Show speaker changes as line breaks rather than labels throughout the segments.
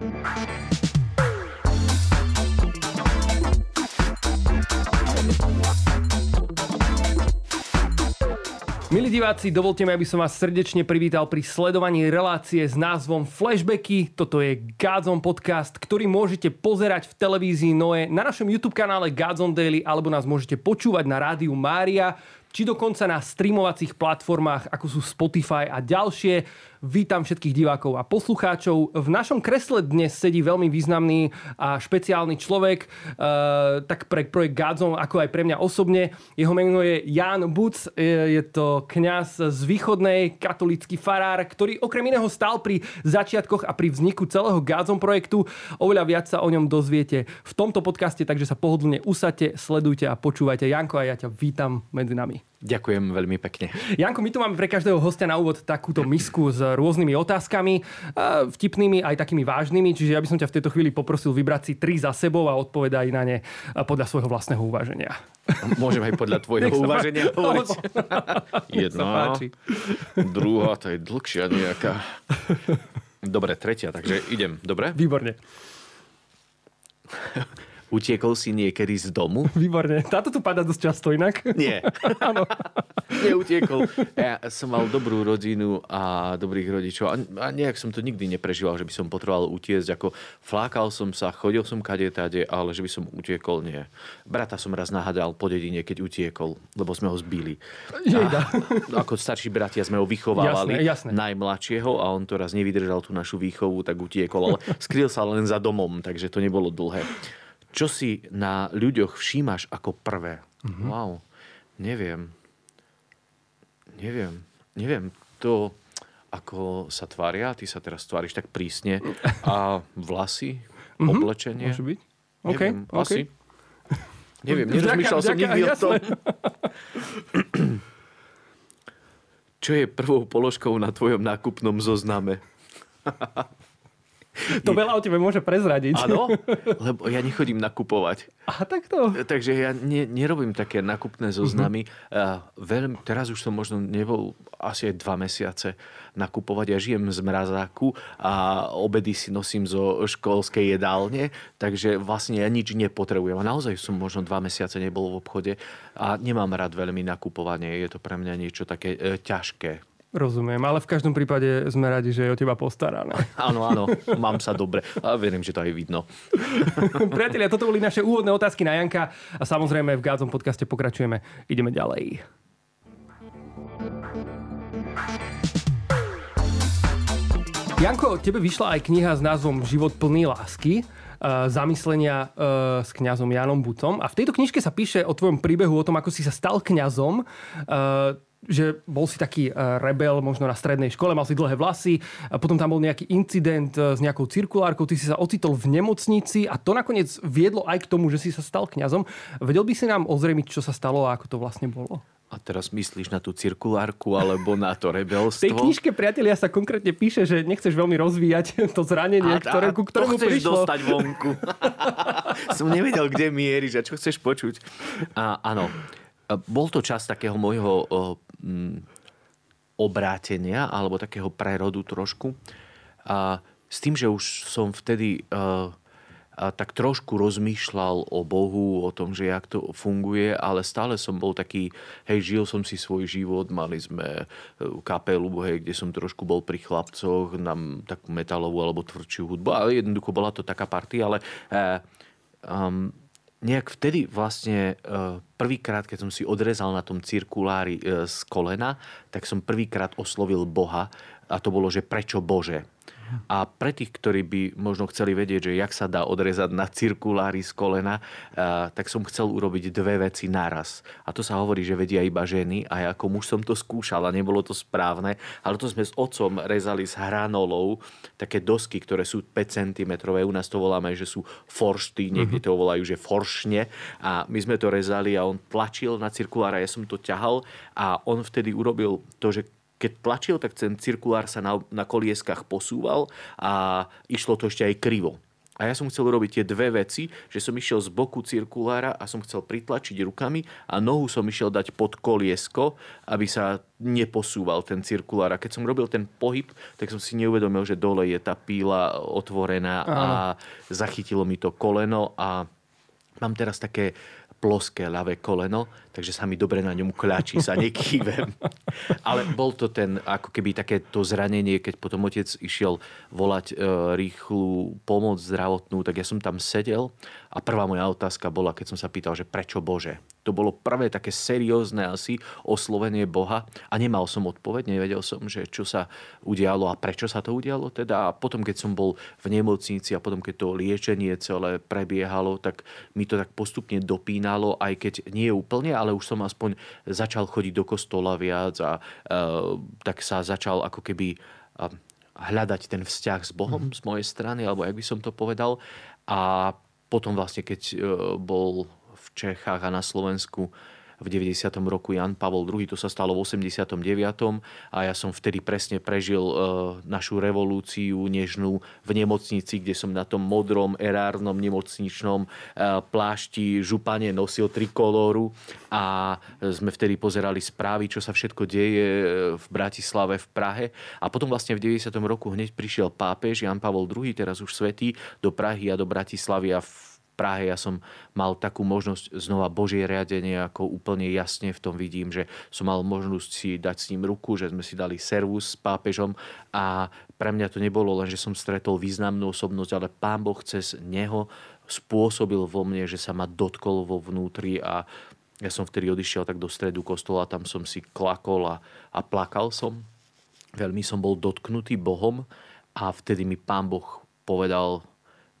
Milí diváci, dovolte mi, aby som vás srdečne privítal pri sledovaní relácie s názvom Flashbacky. Toto je Godzone podcast, ktorý môžete pozerať v televízii Noe na našom YouTube kanále Godzone Daily alebo nás môžete počúvať na rádiu Mária či dokonca na streamovacích platformách, ako sú Spotify a ďalšie. Vítam všetkých divákov a poslucháčov. V našom kresle dnes sedí veľmi významný a špeciálny človek, uh, tak pre projekt Godzone, ako aj pre mňa osobne. Jeho meno je Jan Buc, je to kňaz z východnej, katolický farár, ktorý okrem iného stál pri začiatkoch a pri vzniku celého Godzone projektu. Oveľa viac sa o ňom dozviete v tomto podcaste, takže sa pohodlne usadte, sledujte a počúvajte. Janko, a ja ťa vítam medzi nami.
Ďakujem veľmi pekne.
Janko, my tu máme pre každého hostia na úvod takúto misku s rôznymi otázkami, vtipnými aj takými vážnymi, čiže ja by som ťa v tejto chvíli poprosil vybrať si tri za sebou a odpovedať na ne podľa svojho vlastného uvaženia.
Môžem aj podľa tvojho uvaženia hovoriť. Jedna, druhá, to je dlhšia nejaká. Dobre, tretia, takže idem. Dobre?
Výborne.
Utiekol si niekedy z domu?
Výborne. Táto tu padá dosť často inak.
Nie. Áno. Neutiekol. Ja som mal dobrú rodinu a dobrých rodičov a, nejak som to nikdy neprežíval, že by som potreboval utiecť. Ako flákal som sa, chodil som kade tade, ale že by som utiekol, nie. Brata som raz nahádal po dedine, keď utiekol, lebo sme ho zbili. A, ako starší bratia sme ho vychovávali,
jasné, jasné.
najmladšieho a on to raz nevydržal tú našu výchovu, tak utiekol, ale skryl sa len za domom, takže to nebolo dlhé. Čo si na ľuďoch všímaš ako prvé? Mm-hmm. Wow, neviem. Neviem. Neviem. To, ako sa tvária, ty sa teraz tváriš tak prísne. A vlasy, mm-hmm. oblečenie.
Môže byť.
Neviem,
okay,
asi. Neviem, nerozmýšľal som nikdy o tom. Čo je prvou položkou na tvojom nákupnom zozname?
To veľa o tebe môže prezradiť.
Áno, lebo ja nechodím nakupovať.
A takto?
Takže ja ne, nerobím také nakupné zoznamy. Uh-huh. veľmi, teraz už som možno nebol asi aj dva mesiace nakupovať. Ja žijem z mrazáku a obedy si nosím zo školskej jedálne, takže vlastne ja nič nepotrebujem. A naozaj som možno dva mesiace nebol v obchode a nemám rád veľmi nakupovanie. Je to pre mňa niečo také e, ťažké.
Rozumiem, ale v každom prípade sme radi, že je o teba postarané.
Áno, áno, mám sa dobre. A verím, že to aj vidno.
Priatelia, toto boli naše úvodné otázky na Janka a samozrejme v Gádzom podcaste pokračujeme. Ideme ďalej. Janko, tebe vyšla aj kniha s názvom Život plný lásky zamyslenia s kňazom Janom Bucom. A v tejto knižke sa píše o tvojom príbehu, o tom, ako si sa stal kňazom že bol si taký e, rebel možno na strednej škole, mal si dlhé vlasy, a potom tam bol nejaký incident e, s nejakou cirkulárkou, ty si sa ocitol v nemocnici a to nakoniec viedlo aj k tomu, že si sa stal kňazom. Vedel by si nám ozremiť, čo sa stalo a ako to vlastne bolo?
A teraz myslíš na tú cirkulárku alebo na to rebelstvo?
V tej knižke, priatelia, sa konkrétne píše, že nechceš veľmi rozvíjať to zranenie, a, ktoré, ku ktorému
to chceš
prišlo.
dostať vonku. Som nevedel, kde mieríš a čo chceš počuť. A, áno, bol to čas takého môjho mm, obrátenia alebo takého prerodu trošku. A s tým, že už som vtedy uh, a tak trošku rozmýšľal o Bohu, o tom, že jak to funguje, ale stále som bol taký, hej, žil som si svoj život, mali sme e, kapelu, hej, kde som trošku bol pri chlapcoch, na takú metalovú alebo tvrdšiu hudbu, ale jednoducho bola to taká partia, ale uh, um, nejak vtedy vlastne e, prvýkrát, keď som si odrezal na tom cirkulári e, z kolena, tak som prvýkrát oslovil Boha a to bolo, že prečo Bože? A pre tých, ktorí by možno chceli vedieť, že jak sa dá odrezať na cirkulári z kolena, eh, tak som chcel urobiť dve veci naraz. A to sa hovorí, že vedia iba ženy a ja ako muž som to skúšal a nebolo to správne, ale to sme s otcom rezali s hranolou také dosky, ktoré sú 5 cm. U nás to voláme, že sú foršty, niekde mhm. to volajú, že foršne. A my sme to rezali a on tlačil na cirkulár a ja som to ťahal a on vtedy urobil to, že keď tlačil, tak ten cirkulár sa na, na kolieskach posúval a išlo to ešte aj krivo. A ja som chcel robiť tie dve veci, že som išiel z boku cirkulára a som chcel pritlačiť rukami a nohu som išiel dať pod koliesko, aby sa neposúval ten cirkulár. A keď som robil ten pohyb, tak som si neuvedomil, že dole je tá píla otvorená a zachytilo mi to koleno a mám teraz také ploské ľavé koleno, takže sa mi dobre na ňom kľačí, sa nekývem. Ale bol to ten, ako keby takéto zranenie, keď potom otec išiel volať e, rýchlu pomoc zdravotnú, tak ja som tam sedel a prvá moja otázka bola, keď som sa pýtal, že prečo Bože? To bolo prvé také seriózne asi oslovenie Boha a nemal som odpoveď, nevedel som, že čo sa udialo a prečo sa to udialo. Teda a potom, keď som bol v nemocnici a potom, keď to liečenie celé prebiehalo, tak mi to tak postupne dopínalo, aj keď nie úplne, ale už som aspoň začal chodiť do kostola viac a uh, tak sa začal ako keby uh, hľadať ten vzťah s Bohom mm-hmm. z mojej strany, alebo jak by som to povedal. A potom vlastne, keď uh, bol Čechách a na Slovensku v 90. roku Jan Pavol II, to sa stalo v 89. a ja som vtedy presne prežil e, našu revolúciu nežnú v nemocnici, kde som na tom modrom erárnom nemocničnom e, plášti župane nosil trikolóru a sme vtedy pozerali správy, čo sa všetko deje v Bratislave, v Prahe. A potom vlastne v 90. roku hneď prišiel pápež Jan Pavol II, teraz už svetý, do Prahy a do Bratislavy a v Prahe ja som mal takú možnosť znova Božie riadenie, ako úplne jasne v tom vidím, že som mal možnosť si dať s ním ruku, že sme si dali servus s pápežom a pre mňa to nebolo len, že som stretol významnú osobnosť, ale pán Boh cez neho spôsobil vo mne, že sa ma dotkol vo vnútri a ja som vtedy odišiel tak do stredu kostola, tam som si klakol a, a plakal som. Veľmi som bol dotknutý Bohom a vtedy mi pán Boh povedal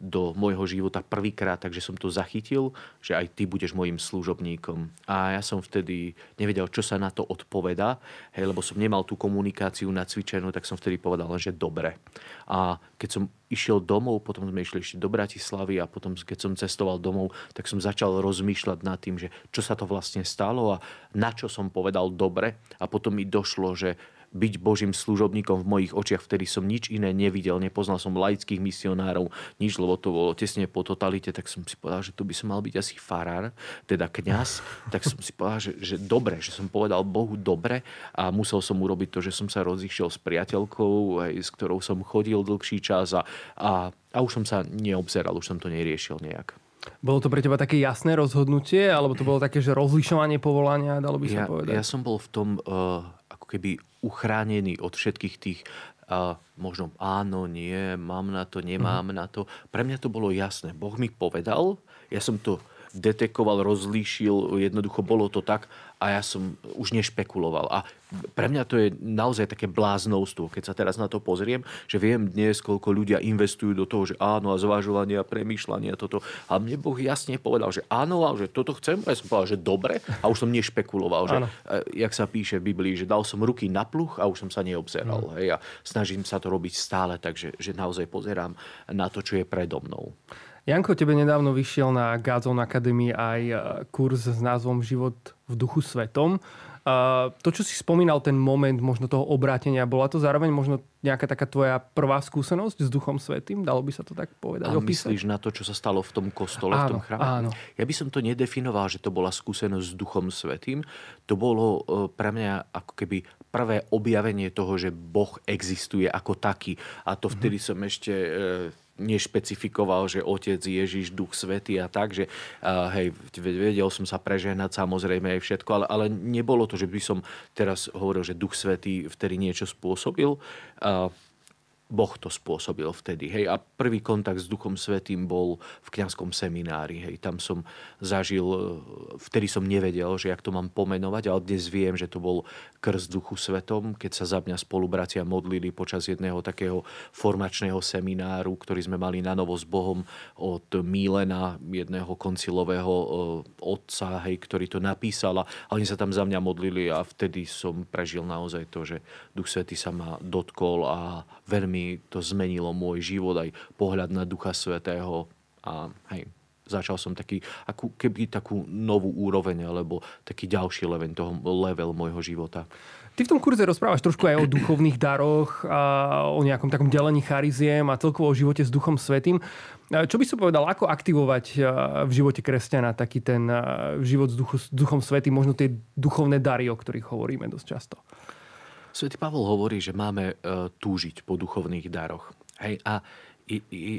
do môjho života prvýkrát, takže som to zachytil, že aj ty budeš môjim služobníkom. A ja som vtedy nevedel, čo sa na to odpoveda, hej, lebo som nemal tú komunikáciu nacvičenú, tak som vtedy povedal že dobre. A keď som išiel domov, potom sme išli ešte do Bratislavy a potom, keď som cestoval domov, tak som začal rozmýšľať nad tým, že čo sa to vlastne stalo a na čo som povedal dobre. A potom mi došlo, že byť Božím služobníkom v mojich očiach, vtedy som nič iné nevidel, nepoznal som laických misionárov, nič, lebo to bolo tesne po totalite, tak som si povedal, že tu by som mal byť asi farár, teda kňaz, tak som si povedal, že, že dobre, že som povedal Bohu dobre a musel som urobiť to, že som sa rozišiel s priateľkou, aj s ktorou som chodil dlhší čas a, a, a už som sa neobzeral, už som to neriešil nejak.
Bolo to pre teba také jasné rozhodnutie, alebo to bolo také, že rozlišovanie povolania, dalo by sa
ja,
povedať?
Ja som bol v tom uh, keby uchránený od všetkých tých uh, možno áno, nie, mám na to, nemám mm. na to. Pre mňa to bolo jasné. Boh mi povedal, ja som to detekoval, rozlíšil, jednoducho bolo to tak a ja som už nešpekuloval. A pre mňa to je naozaj také bláznovstvo, keď sa teraz na to pozriem, že viem dnes, koľko ľudia investujú do toho, že áno a zvažovanie a premýšľanie a toto. A mne Boh jasne povedal, že áno a že toto chcem. A ja som povedal, že dobre a už som nešpekuloval. Že, jak sa píše v Biblii, že dal som ruky na pluch a už som sa neobzeral. No. Hej, a snažím sa to robiť stále, takže že naozaj pozerám na to, čo je predo mnou.
Janko, tebe nedávno vyšiel na Godzone Academy aj e, kurz s názvom Život v duchu svetom. Uh, to, čo si spomínal, ten moment možno toho obrátenia, bola to zároveň možno nejaká taká tvoja prvá skúsenosť s Duchom Svetým? Dalo by sa to tak povedať?
A opísať? myslíš na to, čo sa stalo v tom kostole, áno, v tom chráme?
Áno.
Ja by som to nedefinoval, že to bola skúsenosť s Duchom Svetým. To bolo uh, pre mňa ako keby prvé objavenie toho, že Boh existuje ako taký. A to vtedy mm-hmm. som ešte... Nešpecifikoval, že Otec, Ježiš, Duch Svety a tak, že uh, hej, vedel som sa prežehnať samozrejme aj všetko, ale, ale nebolo to, že by som teraz hovoril, že Duch Svetý vtedy niečo spôsobil. Uh, Boh to spôsobil vtedy. Hej. A prvý kontakt s Duchom Svetým bol v kňazskom seminári. Hej. Tam som zažil, e, vtedy som nevedel, že jak to mám pomenovať, ale dnes viem, že to bol krst Duchu Svetom, keď sa za mňa spolubratia modlili počas jedného takého formačného semináru, ktorý sme mali na novo s Bohom od Mílena, jedného koncilového e, otca, hej, ktorý to napísal. A oni sa tam za mňa modlili a vtedy som prežil naozaj to, že Duch Svetý sa ma dotkol a veľmi to zmenilo môj život, aj pohľad na Ducha Svetého a hej, začal som taký, akú, keby takú novú úroveň, alebo taký ďalší level toho level môjho života.
Ty v tom kurze rozprávaš trošku aj o duchovných daroch, a o nejakom takom delení chariziem a celkovo o živote s Duchom Svetým. Čo by som povedal, ako aktivovať v živote kresťana taký ten život s, duchu, s Duchom Svetým, možno tie duchovné dary, o ktorých hovoríme dosť často?
Svetý Pavol hovorí, že máme e, túžiť po duchovných daroch. Hej, a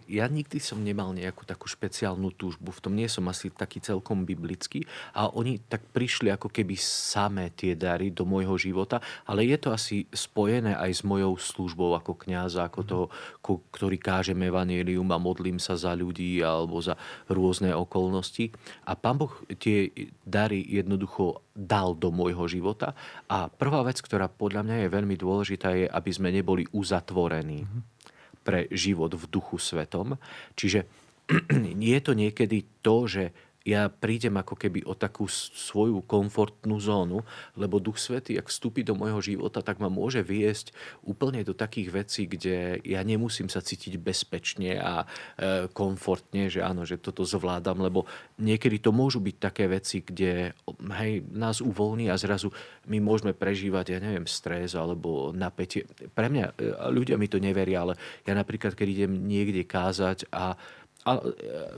ja nikdy som nemal nejakú takú špeciálnu túžbu. V tom nie som asi taký celkom biblický. A oni tak prišli ako keby samé tie dary do môjho života. Ale je to asi spojené aj s mojou službou ako kňaza, ako toho, ktorý kážem evanílium a modlím sa za ľudí alebo za rôzne okolnosti. A pán Boh tie dary jednoducho dal do môjho života. A prvá vec, ktorá podľa mňa je veľmi dôležitá, je, aby sme neboli uzatvorení. Mm-hmm pre život v duchu svetom. Čiže je to niekedy to, že ja prídem ako keby o takú svoju komfortnú zónu, lebo Duch Svetý, ak vstúpi do môjho života, tak ma môže viesť úplne do takých vecí, kde ja nemusím sa cítiť bezpečne a e, komfortne, že áno, že toto zvládam, lebo niekedy to môžu byť také veci, kde hej, nás uvoľní a zrazu my môžeme prežívať, ja neviem, stres alebo napätie. Pre mňa, e, ľudia mi to neveria, ale ja napríklad, keď idem niekde kázať a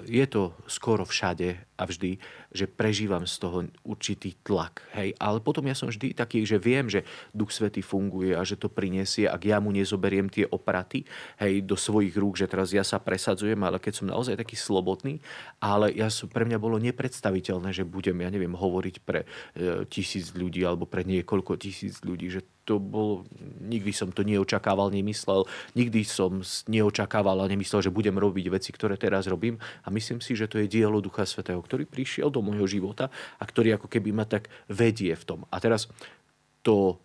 je to skoro všade a vždy, že prežívam z toho určitý tlak. Hej? Ale potom ja som vždy taký, že viem, že Duch Svety funguje a že to prinesie, ak ja mu nezoberiem tie opraty hej, do svojich rúk, že teraz ja sa presadzujem, ale keď som naozaj taký slobodný, ale ja som, pre mňa bolo nepredstaviteľné, že budem, ja neviem, hovoriť pre e, tisíc ľudí alebo pre niekoľko tisíc ľudí, že to bolo, nikdy som to neočakával, nemyslel, nikdy som neočakával a nemyslel, že budem robiť veci, ktoré teraz robím a myslím si, že to je dielo Ducha Svetého, ktorý prišiel do môjho života a ktorý ako keby ma tak vedie v tom. A teraz to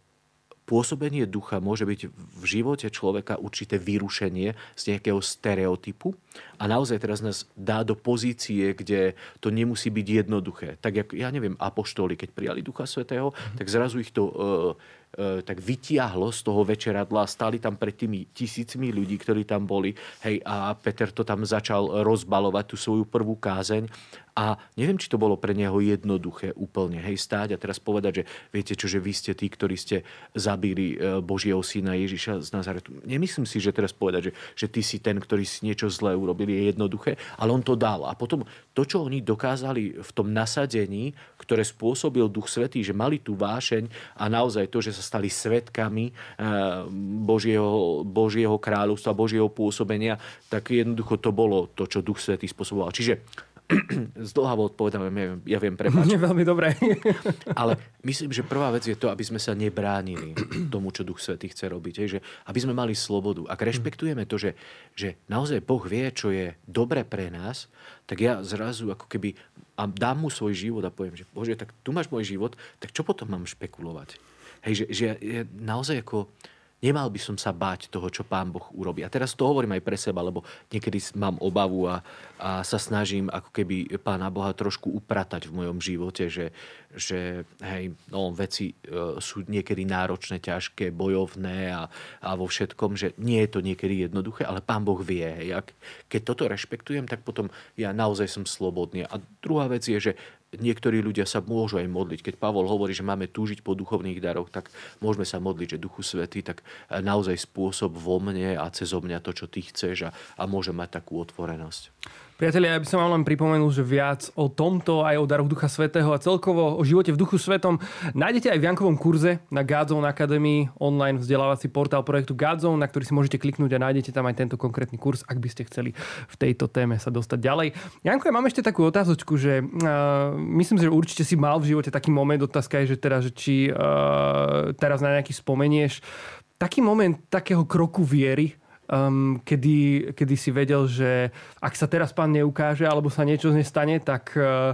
pôsobenie ducha môže byť v živote človeka určité vyrušenie z nejakého stereotypu a naozaj teraz nás dá do pozície, kde to nemusí byť jednoduché. Tak jak, ja neviem, apoštoli, keď prijali Ducha Svetého, tak zrazu ich to uh, tak vytiahlo z toho večeradla stali tam pred tými tisícmi ľudí, ktorí tam boli. Hej, a Peter to tam začal rozbalovať, tú svoju prvú kázeň a neviem, či to bolo pre neho jednoduché úplne, hej, stáť a teraz povedať, že viete čo, že vy ste tí, ktorí ste zabili e, Božieho syna Ježiša z Nazaretu. Nemyslím si, že teraz povedať, že, že ty si ten, ktorý si niečo zlé urobil, je jednoduché, ale on to dal. A potom to, čo oni dokázali v tom nasadení, ktoré spôsobil Duch Svetý, že mali tú vášeň a naozaj to, že sa stali svetkami e, Božieho, Božieho kráľovstva, Božieho pôsobenia, tak jednoducho to bolo to, čo Duch Svetý spôsoboval. Čiže zdlhavo odpovedám, ja viem, prepáč.
Nie, veľmi dobré.
Ale myslím, že prvá vec je to, aby sme sa nebránili tomu, čo Duch Svetý chce robiť. Je, že aby sme mali slobodu. Ak rešpektujeme to, že, že naozaj Boh vie, čo je dobre pre nás, tak ja zrazu ako keby a dám mu svoj život a poviem, že Bože, tak tu máš môj život, tak čo potom mám špekulovať? Hej, že, že ja, naozaj ako Nemal by som sa báť toho, čo pán Boh urobí. A teraz to hovorím aj pre seba, lebo niekedy mám obavu a, a sa snažím ako keby pána Boha trošku upratať v mojom živote, že, že hej, no, veci e, sú niekedy náročné, ťažké, bojovné a, a vo všetkom, že nie je to niekedy jednoduché, ale pán Boh vie. Hej. Ak, keď toto rešpektujem, tak potom ja naozaj som slobodný. A druhá vec je, že niektorí ľudia sa môžu aj modliť. Keď Pavol hovorí, že máme túžiť po duchovných daroch, tak môžeme sa modliť, že Duchu Svety, tak naozaj spôsob vo mne a cez mňa to, čo ty chceš a, a môže mať takú otvorenosť.
Priatelia, ja by som vám len pripomenul, že viac o tomto, aj o daroch Ducha Svetého a celkovo o živote v Duchu Svetom nájdete aj v Jankovom kurze na Godzone Academy, online vzdelávací portál projektu Godzone, na ktorý si môžete kliknúť a nájdete tam aj tento konkrétny kurz, ak by ste chceli v tejto téme sa dostať ďalej. Janko, ja mám ešte takú otázočku, že uh, myslím, že určite si mal v živote taký moment, otázka je, že teraz, že či uh, teraz na nejaký spomenieš, taký moment takého kroku viery, um, kedy, kedy si vedel, že ak sa teraz pán neukáže alebo sa niečo nestane, tak uh,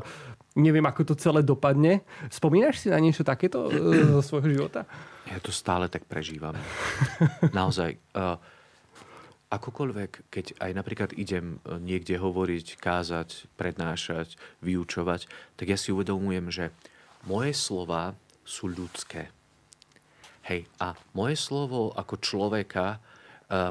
neviem, ako to celé dopadne. Spomínaš si na niečo takéto uh, zo svojho života?
Ja to stále tak prežívam. Naozaj. Uh, akokoľvek, keď aj napríklad idem niekde hovoriť, kázať, prednášať, vyučovať, tak ja si uvedomujem, že moje slova sú ľudské. Hej, a moje slovo ako človeka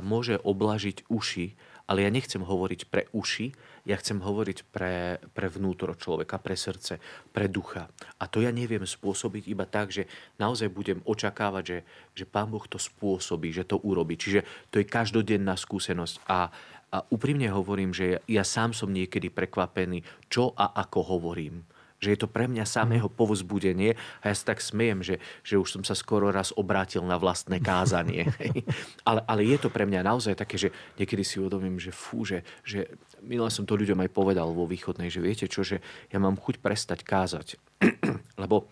môže oblažiť uši, ale ja nechcem hovoriť pre uši, ja chcem hovoriť pre, pre vnútro človeka, pre srdce, pre ducha. A to ja neviem spôsobiť iba tak, že naozaj budem očakávať, že, že Pán Boh to spôsobí, že to urobí. Čiže to je každodenná skúsenosť. A, a úprimne hovorím, že ja, ja sám som niekedy prekvapený, čo a ako hovorím že je to pre mňa samého mhm. povzbudenie a ja sa tak smejem, že, že už som sa skoro raz obrátil na vlastné kázanie. ale, ale je to pre mňa naozaj také, že niekedy si uvedomím, že fú, že, že minule som to ľuďom aj povedal vo východnej, že viete čo, že ja mám chuť prestať kázať. Lebo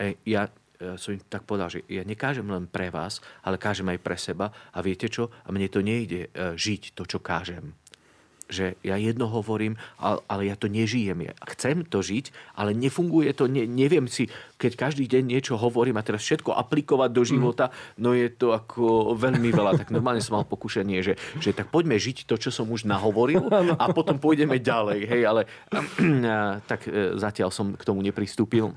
e, ja e, som im tak povedal, že ja nekážem len pre vás, ale kážem aj pre seba a viete čo? A mne to nejde e, žiť to, čo kážem že ja jedno hovorím, ale ja to nežijem. Ja chcem to žiť, ale nefunguje to, ne, neviem si, keď každý deň niečo hovorím a teraz všetko aplikovať do života, no je to ako veľmi veľa. Tak normálne som mal pokušenie, že, že tak poďme žiť to, čo som už nahovoril a potom pôjdeme ďalej. Hej, ale tak e, zatiaľ som k tomu nepristúpil.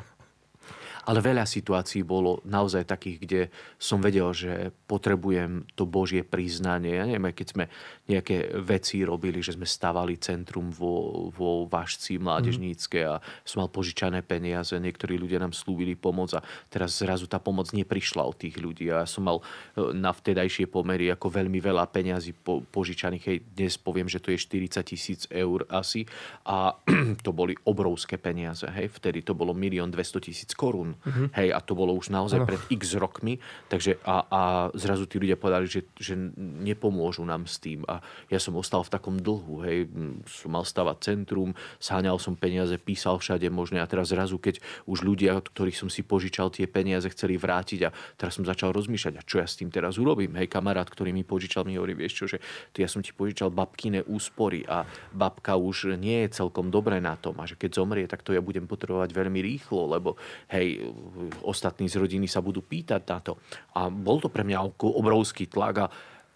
Ale veľa situácií bolo naozaj takých, kde som vedel, že potrebujem to Božie priznanie. Ja neviem, keď sme nejaké veci robili, že sme stavali centrum vo, vo Vašci mládežnícke a som mal požičané peniaze, niektorí ľudia nám slúbili pomoc a teraz zrazu tá pomoc neprišla od tých ľudí a ja som mal e, na vtedajšie pomery ako veľmi veľa peňazí po, požičaných. Hej, dnes poviem, že to je 40 tisíc eur asi a to boli obrovské peniaze. Hej, vtedy to bolo milión 200 tisíc korún. Uh-huh. Hej, a to bolo už naozaj uh. pred x rokmi. Takže a, a zrazu tí ľudia povedali, že, že nepomôžu nám s tým. A ja som ostal v takom dlhu. Hej, som mal stavať centrum, sáňal som peniaze, písal všade možné. A teraz zrazu, keď už ľudia, od ktorých som si požičal tie peniaze, chceli vrátiť a teraz som začal rozmýšľať, a čo ja s tým teraz urobím. Hej, kamarát, ktorý mi požičal, mi hovorí, vieš čo, že ja som ti požičal babkine úspory a babka už nie je celkom dobre na tom a že keď zomrie, tak to ja budem potrebovať veľmi rýchlo, lebo hej, ostatní z rodiny sa budú pýtať na to. A bol to pre mňa obrovský tlak a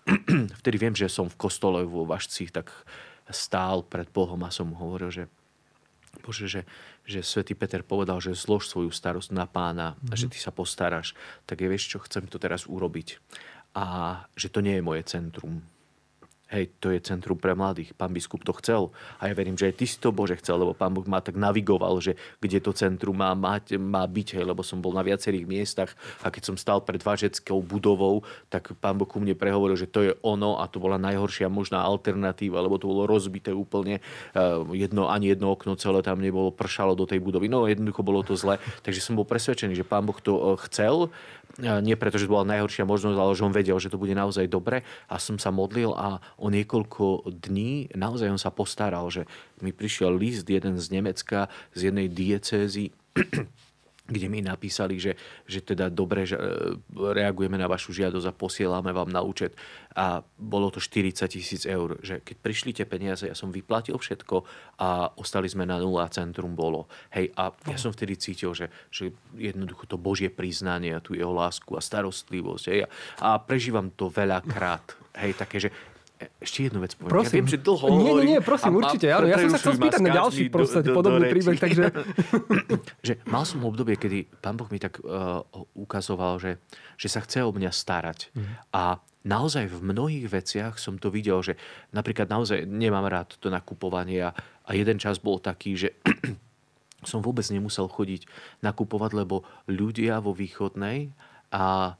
vtedy viem, že som v kostole vo Vašci tak stál pred Bohom a som mu hovoril, že Bože, že, že svätý Peter povedal, že zlož svoju starosť na pána mm-hmm. a že mhm. ty sa postaráš. Tak je, vieš čo, chcem to teraz urobiť. A že to nie je moje centrum Hej, to je centrum pre mladých. Pán biskup to chcel. A ja verím, že aj ty si to Bože chcel, lebo pán Boh ma tak navigoval, že kde to centrum má, mať, má byť, hej, lebo som bol na viacerých miestach a keď som stal pred vážeckou budovou, tak pán Boh ku mne prehovoril, že to je ono a to bola najhoršia možná alternatíva, lebo to bolo rozbité úplne. Jedno, ani jedno okno celé tam nebolo, pršalo do tej budovy. No jednoducho bolo to zle. Takže som bol presvedčený, že pán Boh to e, chcel. Nie preto, že to bola najhoršia možnosť, ale že on vedel, že to bude naozaj dobre. A som sa modlil a o niekoľko dní naozaj on sa postaral, že mi prišiel list jeden z Nemecka, z jednej diecézy, kde mi napísali, že, že teda dobre že e, reagujeme na vašu žiadosť a posielame vám na účet. A bolo to 40 tisíc eur. Že keď prišli tie peniaze, ja som vyplatil všetko a ostali sme na nula a centrum bolo. Hej, a ja som vtedy cítil, že, že jednoducho to Božie priznanie a tú jeho lásku a starostlivosť. Hej, a prežívam to veľakrát. Hej, také, že ešte jednu vec poviem.
Prosím.
Ja viem, že dlho
Nie, nie, nie, prosím, a, určite. Áno. Ja som sa chcel spýtať na ďalší do, do, podobný do príbeh, takže...
že mal som obdobie, kedy pán Boh mi tak uh, ukazoval, že, že sa chce o mňa starať. Mm. A naozaj v mnohých veciach som to videl, že napríklad naozaj nemám rád to nakupovanie a, a jeden čas bol taký, že som vôbec nemusel chodiť nakupovať, lebo ľudia vo východnej a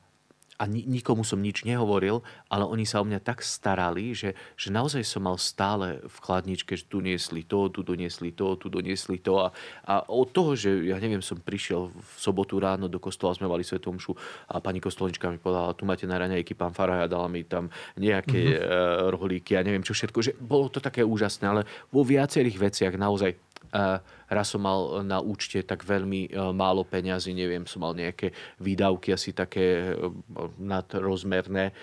a nikomu som nič nehovoril, ale oni sa o mňa tak starali, že, že naozaj som mal stále v chladničke, že tu niesli to, tu doniesli to, tu doniesli to. A, a od toho, že ja neviem, som prišiel v sobotu ráno do kostola, sme mali svetomšu a pani kostolnička mi povedala, tu máte na raňajky, pán Faraj a dala mi tam nejaké mm-hmm. rohlíky a neviem čo všetko. Že bolo to také úžasné, ale vo viacerých veciach naozaj raz som mal na účte tak veľmi e, málo peňazí, neviem, som mal nejaké výdavky asi také e, nadrozmerné, e,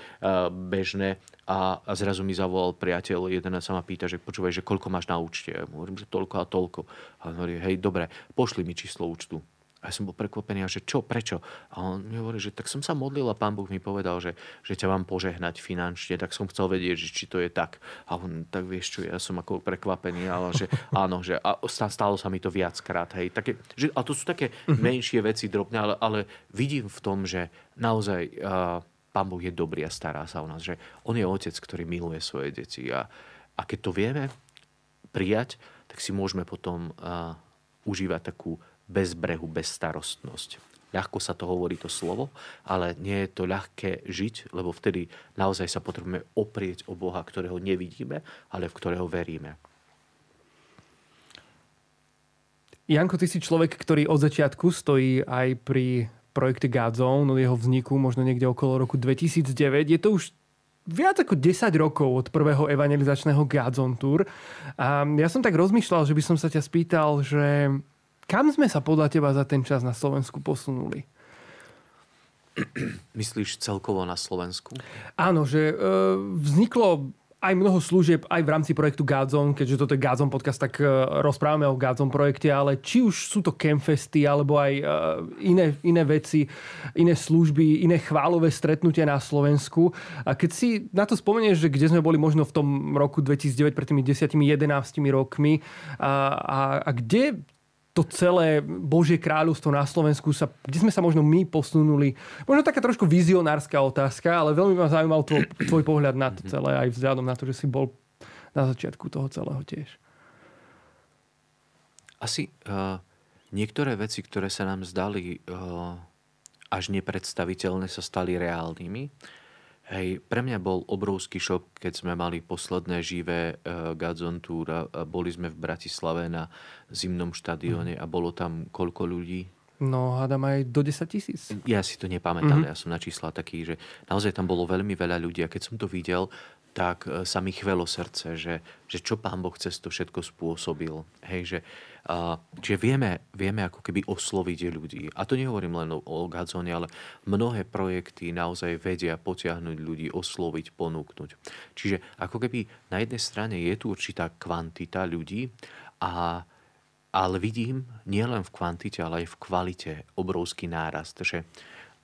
bežné a, a zrazu mi zavolal priateľ, jeden sa ma pýta, že počúvaj, že koľko máš na účte. Ja hovorím, že toľko a toľko. A on hovorí, hej, dobre, pošli mi číslo účtu. A ja som bol prekvapený, a že čo, prečo? A on mi hovorí, že tak som sa modlil a pán Boh mi povedal, že, že ťa mám požehnať finančne, tak som chcel vedieť, že či to je tak. A on, tak vieš čo, ja som ako prekvapený, ale že áno, že a stalo sa mi to viackrát. Hej. Také, že, a to sú také mhm. menšie veci, drobné, ale, ale vidím v tom, že naozaj uh, Pán Boh je dobrý a stará sa o nás, že On je otec, ktorý miluje svoje deti. A, a keď to vieme prijať, tak si môžeme potom uh, užívať takú bezbrehu, bezstarostnosť. Ľahko sa to hovorí to slovo, ale nie je to ľahké žiť, lebo vtedy naozaj sa potrebujeme oprieť o Boha, ktorého nevidíme, ale v ktorého veríme.
Janko, ty si človek, ktorý od začiatku stojí aj pri projekte Godzone, od jeho vzniku možno niekde okolo roku 2009. Je to už viac ako 10 rokov od prvého evangelizačného Godzone Tour. A ja som tak rozmýšľal, že by som sa ťa spýtal, že kam sme sa podľa teba za ten čas na Slovensku posunuli?
Myslíš celkovo na Slovensku?
Áno, že e, vzniklo aj mnoho služieb aj v rámci projektu Godzone, keďže toto je Godzone podcast, tak uh, rozprávame o Godzone projekte, ale či už sú to campfesty alebo aj uh, iné, iné veci, iné služby, iné chválové stretnutia na Slovensku. A keď si na to spomenieš, že kde sme boli možno v tom roku 2009, pred tými 10-11 rokmi a, a, a kde to celé Božie kráľovstvo na Slovensku, sa, kde sme sa možno my posunuli. Možno taká trošku vizionárska otázka, ale veľmi ma zaujímal tvoj, tvoj pohľad na to mhm. celé, aj vzhľadom na to, že si bol na začiatku toho celého tiež.
Asi uh, niektoré veci, ktoré sa nám zdali uh, až nepredstaviteľné, sa stali reálnymi. Hej, pre mňa bol obrovský šok, keď sme mali posledné živé uh, Godzone Tour a, a boli sme v Bratislave na zimnom štadióne mm. a bolo tam koľko ľudí?
No, hádam aj do 10 tisíc.
Ja si to nepamätám, mm-hmm. ja som na čísla taký, že naozaj tam bolo veľmi veľa ľudí a keď som to videl, tak e, sa mi chvelo srdce, že, že čo Pán Boh cez to všetko spôsobil. Hej, že Čiže vieme, vieme ako keby osloviť ľudí. A to nehovorím len o Gazone, ale mnohé projekty naozaj vedia potiahnuť ľudí, osloviť, ponúknuť. Čiže ako keby na jednej strane je tu určitá kvantita ľudí, a, ale vidím nielen v kvantite, ale aj v kvalite obrovský nárast. Že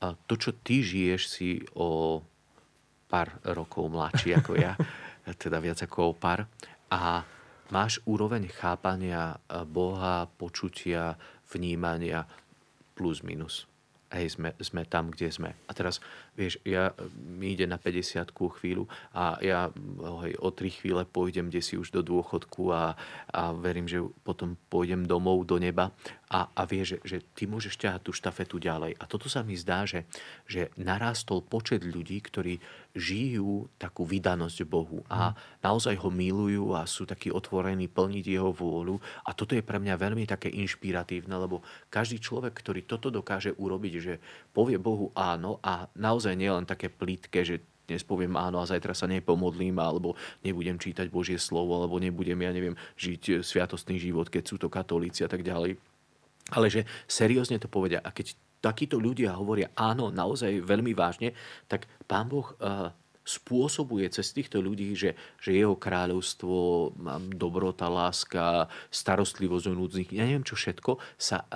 to, čo ty žiješ, si o pár rokov mladší ako ja, teda viac ako pár. A máš úroveň chápania e, Boha, počutia, vnímania plus minus. Hej, sme, sme tam, kde sme. A teraz Vieš, ja, mi ide na 50 chvíľu a ja hej, o 3 chvíle pôjdem kde si už do dôchodku a, a verím, že potom pôjdem domov do neba a, a vieš, že, že ty môžeš ťahať tú štafetu ďalej. A toto sa mi zdá, že, že narástol počet ľudí, ktorí žijú takú vydanosť Bohu a mhm. naozaj ho milujú a sú takí otvorení plniť jeho vôľu. A toto je pre mňa veľmi také inšpiratívne, lebo každý človek, ktorý toto dokáže urobiť, že povie Bohu áno a naozaj naozaj nie len také plítke, že dnes poviem áno a zajtra sa nepomodlím, alebo nebudem čítať Božie slovo, alebo nebudem, ja neviem, žiť sviatostný život, keď sú to katolíci a tak ďalej. Ale že seriózne to povedia. A keď takíto ľudia hovoria áno, naozaj veľmi vážne, tak Pán Boh uh, spôsobuje cez týchto ľudí, že, že jeho kráľovstvo, dobrota, láska, starostlivosť o núdznych, ja neviem čo všetko, sa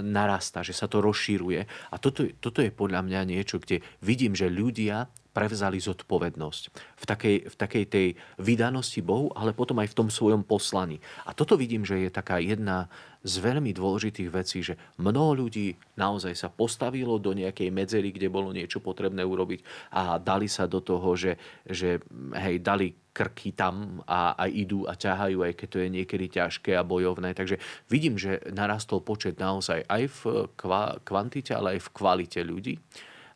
narastá, že sa to rozšíruje. A toto, toto je podľa mňa niečo, kde vidím, že ľudia prevzali zodpovednosť v takej, v takej tej vydanosti Bohu, ale potom aj v tom svojom poslaní. A toto vidím, že je taká jedna z veľmi dôležitých vecí, že mnoho ľudí naozaj sa postavilo do nejakej medzery, kde bolo niečo potrebné urobiť a dali sa do toho, že, že hej, dali krky tam a, a idú a ťahajú, aj keď to je niekedy ťažké a bojovné. Takže vidím, že narastol počet naozaj aj v kvantite, ale aj v kvalite ľudí.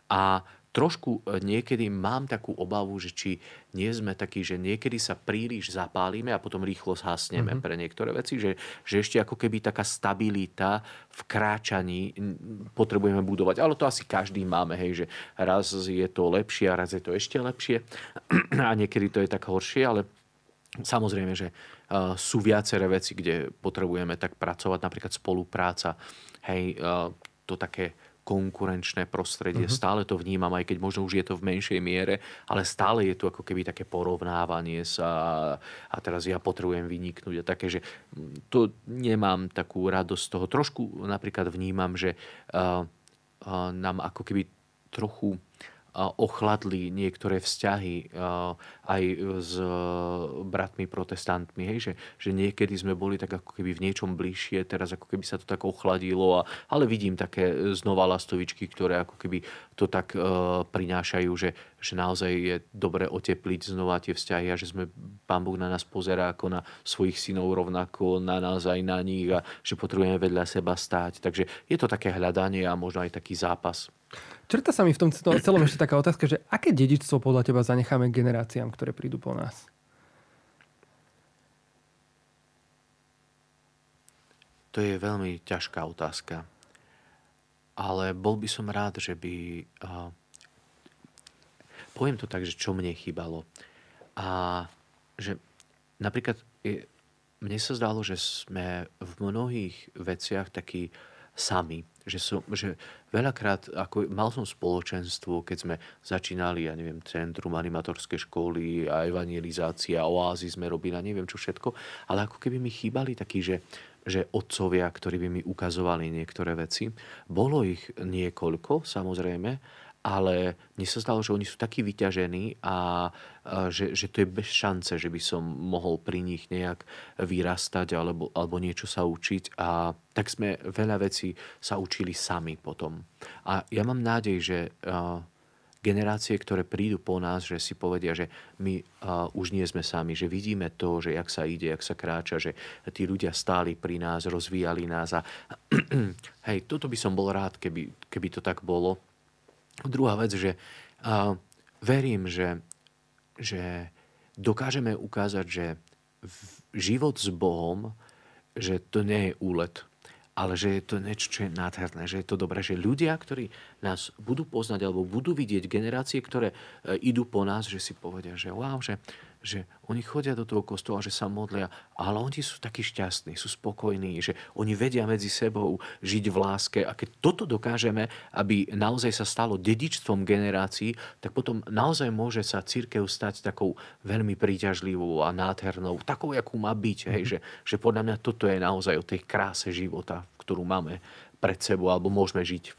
A trošku e, niekedy mám takú obavu, že či nie sme takí, že niekedy sa príliš zapálime a potom rýchlo zhasneme mm-hmm. pre niektoré veci, že, že ešte ako keby taká stabilita v kráčaní potrebujeme budovať. Ale to asi každý máme, hej, že raz je to lepšie a raz je to ešte lepšie a niekedy to je tak horšie, ale Samozrejme, že uh, sú viaceré veci, kde potrebujeme tak pracovať, napríklad spolupráca, hej, uh, to také konkurenčné prostredie. Uh-huh. Stále to vnímam, aj keď možno už je to v menšej miere, ale stále je tu ako keby také porovnávanie sa a teraz ja potrebujem vyniknúť a také, že to nemám takú radosť z toho. Trošku napríklad vnímam, že uh, uh, nám ako keby trochu ochladli niektoré vzťahy aj s bratmi protestantmi, hej, že, že niekedy sme boli tak ako keby v niečom bližšie, teraz ako keby sa to tak ochladilo, a, ale vidím také znova lastovičky, ktoré ako keby to tak uh, prinášajú, že, že naozaj je dobre otepliť znova tie vzťahy a že sme, Pán Boh na nás pozerá ako na svojich synov rovnako, na nás aj na nich a že potrebujeme vedľa seba stáť. Takže je to také hľadanie a možno aj taký zápas.
Črta sa mi v tom celom ešte taká otázka, že aké dedičstvo podľa teba zanecháme generáciám, ktoré prídu po nás?
To je veľmi ťažká otázka. Ale bol by som rád, že by... Uh, poviem to tak, že čo mne chýbalo. A že napríklad mne sa zdalo, že sme v mnohých veciach takí sami. Že, som, že veľakrát, ako mal som spoločenstvo, keď sme začínali, ja neviem, centrum animatorskej školy a evangelizácia, oázy sme robili a neviem čo všetko, ale ako keby mi chýbali takí, že, že otcovia, ktorí by mi ukazovali niektoré veci. Bolo ich niekoľko, samozrejme, ale mne sa zdalo, že oni sú takí vyťažení a že, že to je bez šance, že by som mohol pri nich nejak vyrastať alebo, alebo niečo sa učiť a tak sme veľa vecí sa učili sami potom. A ja mám nádej, že generácie, ktoré prídu po nás, že si povedia, že my uh, už nie sme sami, že vidíme to, že jak sa ide, jak sa kráča, že tí ľudia stáli pri nás, rozvíjali nás a hej, toto by som bol rád, keby, keby to tak bolo Druhá vec, že uh, verím, že, že dokážeme ukázať, že život s Bohom, že to nie je úlet, ale že je to niečo, čo je nádherné, že je to dobré, že ľudia, ktorí nás budú poznať alebo budú vidieť generácie, ktoré e, idú po nás, že si povedia, že wow, že že oni chodia do toho kostola, že sa modlia, ale oni sú takí šťastní, sú spokojní, že oni vedia medzi sebou žiť v láske. A keď toto dokážeme, aby naozaj sa stalo dedičstvom generácií, tak potom naozaj môže sa církev stať takou veľmi príťažlivou a nádhernou, takou, akú má byť. Hej? Mhm. Že, že podľa mňa toto je naozaj o tej kráse života, ktorú máme pred sebou alebo môžeme žiť.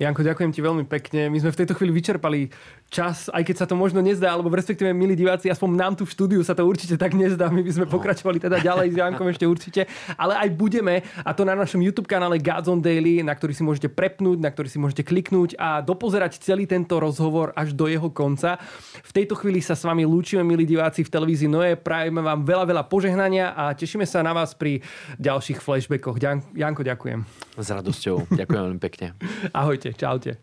Janko, ďakujem ti veľmi pekne. My sme v tejto chvíli vyčerpali čas, aj keď sa to možno nezdá, alebo respektíve, milí diváci, aspoň nám tu v štúdiu sa to určite tak nezdá. My by sme no. pokračovali teda ďalej s Jankom ešte určite, ale aj budeme, a to na našom YouTube kanále Gods on Daily, na ktorý si môžete prepnúť, na ktorý si môžete kliknúť a dopozerať celý tento rozhovor až do jeho konca. V tejto chvíli sa s vami lúčime, milí diváci v televízii Noé. Prajeme vám veľa, veľa požehnania a tešíme sa na vás pri ďalších flashbackoch. Janko, ďakujem.
S radosťou. Ďakujem veľmi pekne.
Ahojte, čaute.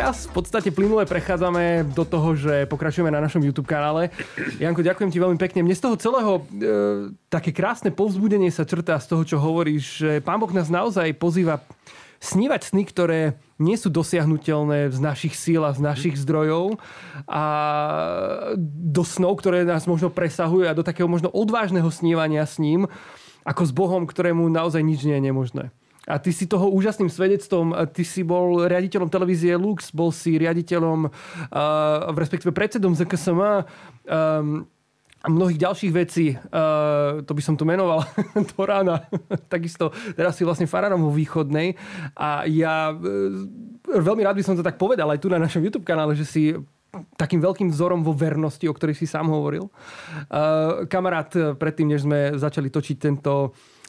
Teraz v podstate plynule prechádzame do toho, že pokračujeme na našom YouTube kanále. Janko, ďakujem ti veľmi pekne. Mne z toho celého e, také krásne povzbudenie sa črtá z toho, čo hovoríš, že Pán Boh nás naozaj pozýva snívať sny, ktoré nie sú dosiahnutelné z našich síl a z našich zdrojov a do snov, ktoré nás možno presahujú a do takého možno odvážneho snívania s ním, ako s Bohom, ktorému naozaj nič nie je nemožné. A ty si toho úžasným svedectvom, ty si bol riaditeľom televízie Lux, bol si riaditeľom, uh, respektíve predsedom ZKSM, um, a mnohých ďalších vecí, uh, to by som tu menoval do rána. Takisto teraz si vlastne farárom vo východnej a ja uh, veľmi rád by som to tak povedal aj tu na našom YouTube kanále, že si takým veľkým vzorom vo vernosti, o ktorej si sám hovoril. Uh, kamarát, predtým, než sme začali točiť tento uh,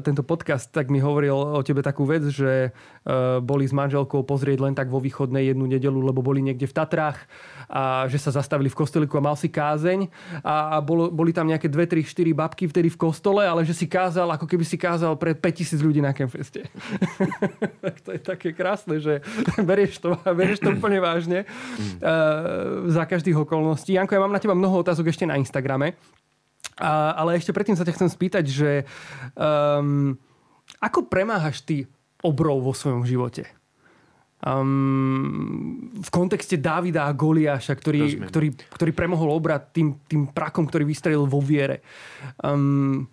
tento podcast, tak mi hovoril o tebe takú vec, že uh, boli s manželkou pozrieť len tak vo východnej jednu nedelu, lebo boli niekde v Tatrách a že sa zastavili v kosteliku a mal si kázeň a, a bolo, boli tam nejaké 2, 3, 4 babky vtedy v kostole, ale že si kázal, ako keby si kázal pre 5000 ľudí na Campfeste. tak to je také krásne, že berieš to, berieš to úplne vážne uh, za každých okolností. Janko, ja mám na teba mnoho otázok ešte na Instagrame. A, ale ešte predtým sa ťa chcem spýtať, že um, ako premáhaš ty obrov vo svojom živote? Um, v kontexte Dávida a Goliáša, ktorý, ktorý, ktorý premohol obrad tým, tým prakom, ktorý vystrelil vo viere. Um,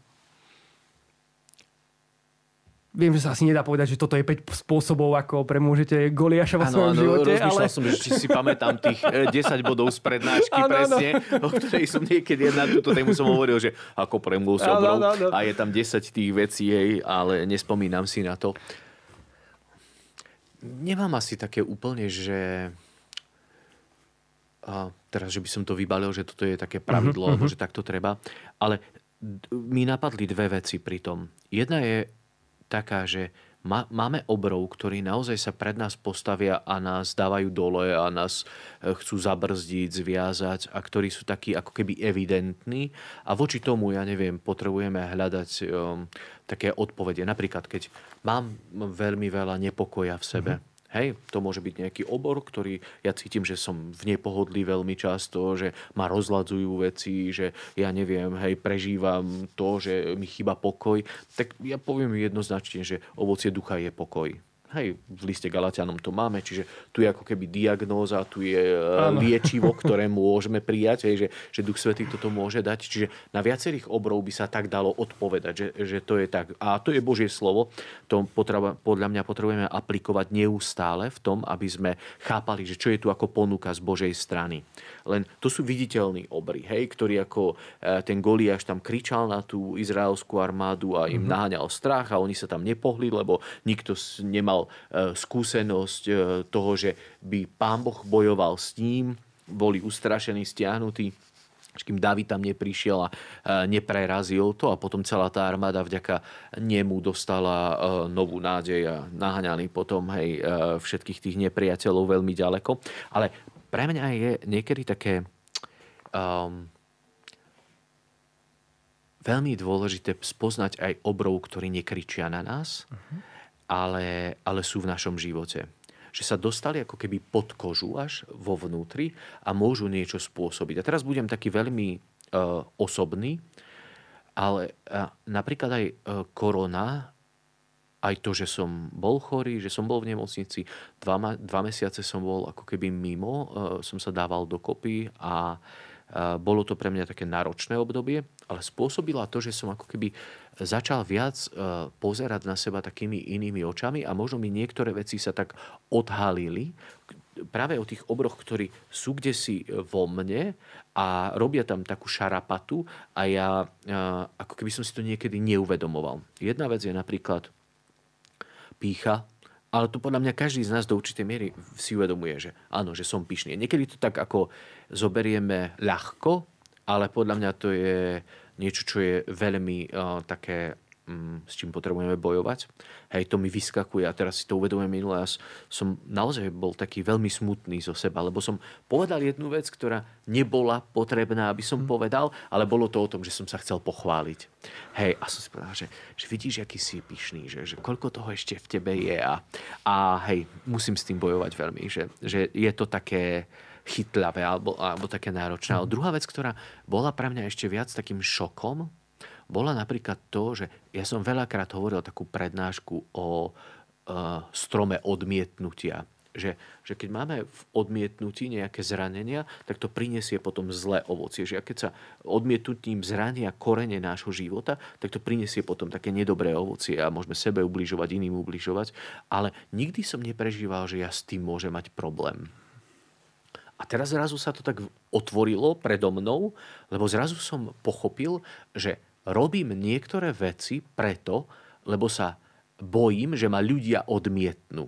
Viem, že sa asi nedá povedať, že toto je 5 spôsobov, ako premôžete Goliáša vo svojom ano, živote.
Rozmýšľal ale... som, že či si pamätám tých 10 e, bodov z prednášky ano, presne, ano. o ktorej som niekedy na túto tému som hovoril, že ako premôž obrov a je tam 10 tých vecí, hej, ale nespomínam si na to. Nemám asi také úplne, že a teraz, že by som to vybalil, že toto je také pravidlo, uh-huh, uh-huh. že takto treba. Ale mi napadli dve veci pri tom. Jedna je taká, že má, máme obrov, ktorí naozaj sa pred nás postavia a nás dávajú dole a nás e, chcú zabrzdiť, zviazať a ktorí sú takí ako keby evidentní. A voči tomu, ja neviem, potrebujeme hľadať um, také odpovede. Napríklad, keď mám veľmi veľa nepokoja v sebe, mm-hmm Hej, to môže byť nejaký obor, ktorý ja cítim, že som v nepohodlí veľmi často, že ma rozladzujú veci, že ja neviem, hej, prežívam to, že mi chýba pokoj. Tak ja poviem jednoznačne, že ovocie ducha je pokoj. Hej, v liste Galatianom to máme, čiže tu je ako keby diagnóza, tu je ano. E, liečivo, ktoré môžeme prijať, hej, že, že Duch Svetý toto môže dať. Čiže na viacerých obrov by sa tak dalo odpovedať, že, že to je tak. A to je Božie slovo, to potreba, podľa mňa potrebujeme aplikovať neustále v tom, aby sme chápali, že čo je tu ako ponuka z Božej strany. Len to sú viditeľní obry, hej, ktorí ako e, ten Goliáš tam kričal na tú izraelskú armádu a im mm-hmm. naháňal strach a oni sa tam nepohli, lebo nikto nemal mal e, skúsenosť e, toho, že by pán Boh bojoval s ním, boli ustrašení, stiahnutí. Kým David tam neprišiel a e, neprerazil to a potom celá tá armáda vďaka nemu dostala novú nádej a naháňali potom hej, všetkých tých nepriateľov veľmi ďaleko. Ale pre mňa je niekedy také um, veľmi dôležité spoznať aj obrov, ktorí nekričia na nás, uh-huh ale, ale sú v našom živote. Že sa dostali ako keby pod kožu až vo vnútri a môžu niečo spôsobiť. A teraz budem taký veľmi uh, osobný, ale uh, napríklad aj uh, korona, aj to, že som bol chorý, že som bol v nemocnici, dva, dva mesiace som bol ako keby mimo, uh, som sa dával dokopy a uh, bolo to pre mňa také náročné obdobie, ale spôsobila to, že som ako keby začal viac e, pozerať na seba takými inými očami a možno mi niektoré veci sa tak odhalili práve o tých obroch, ktorí sú kde si vo mne a robia tam takú šarapatu a ja e, ako keby som si to niekedy neuvedomoval. Jedna vec je napríklad pícha, ale to podľa mňa každý z nás do určitej miery si uvedomuje, že áno, že som pyšný. Niekedy to tak ako zoberieme ľahko, ale podľa mňa to je niečo, čo je veľmi uh, také um, s čím potrebujeme bojovať. Hej, to mi vyskakuje a teraz si to uvedomujem minule. Ja som naozaj bol taký veľmi smutný zo seba, lebo som povedal jednu vec, ktorá nebola potrebná, aby som mm. povedal, ale bolo to o tom, že som sa chcel pochváliť. Hej, a som si povedal, že, že vidíš, aký si pyšný, že, že koľko toho ešte v tebe je a, a hej, musím s tým bojovať veľmi, že, že je to také chytľavé alebo, alebo také náročné. Ale druhá vec, ktorá bola pre mňa ešte viac takým šokom, bola napríklad to, že ja som veľakrát hovoril takú prednášku o uh, strome odmietnutia. Že, že keď máme v odmietnutí nejaké zranenia, tak to prinesie potom zlé ovocie. Že keď sa odmietnutím zrania korene nášho života, tak to prinesie potom také nedobré ovocie a môžeme sebe ubližovať, iným ubližovať. Ale nikdy som neprežíval, že ja s tým môžem mať problém. A teraz zrazu sa to tak otvorilo predo mnou, lebo zrazu som pochopil, že robím niektoré veci preto, lebo sa bojím, že ma ľudia odmietnú.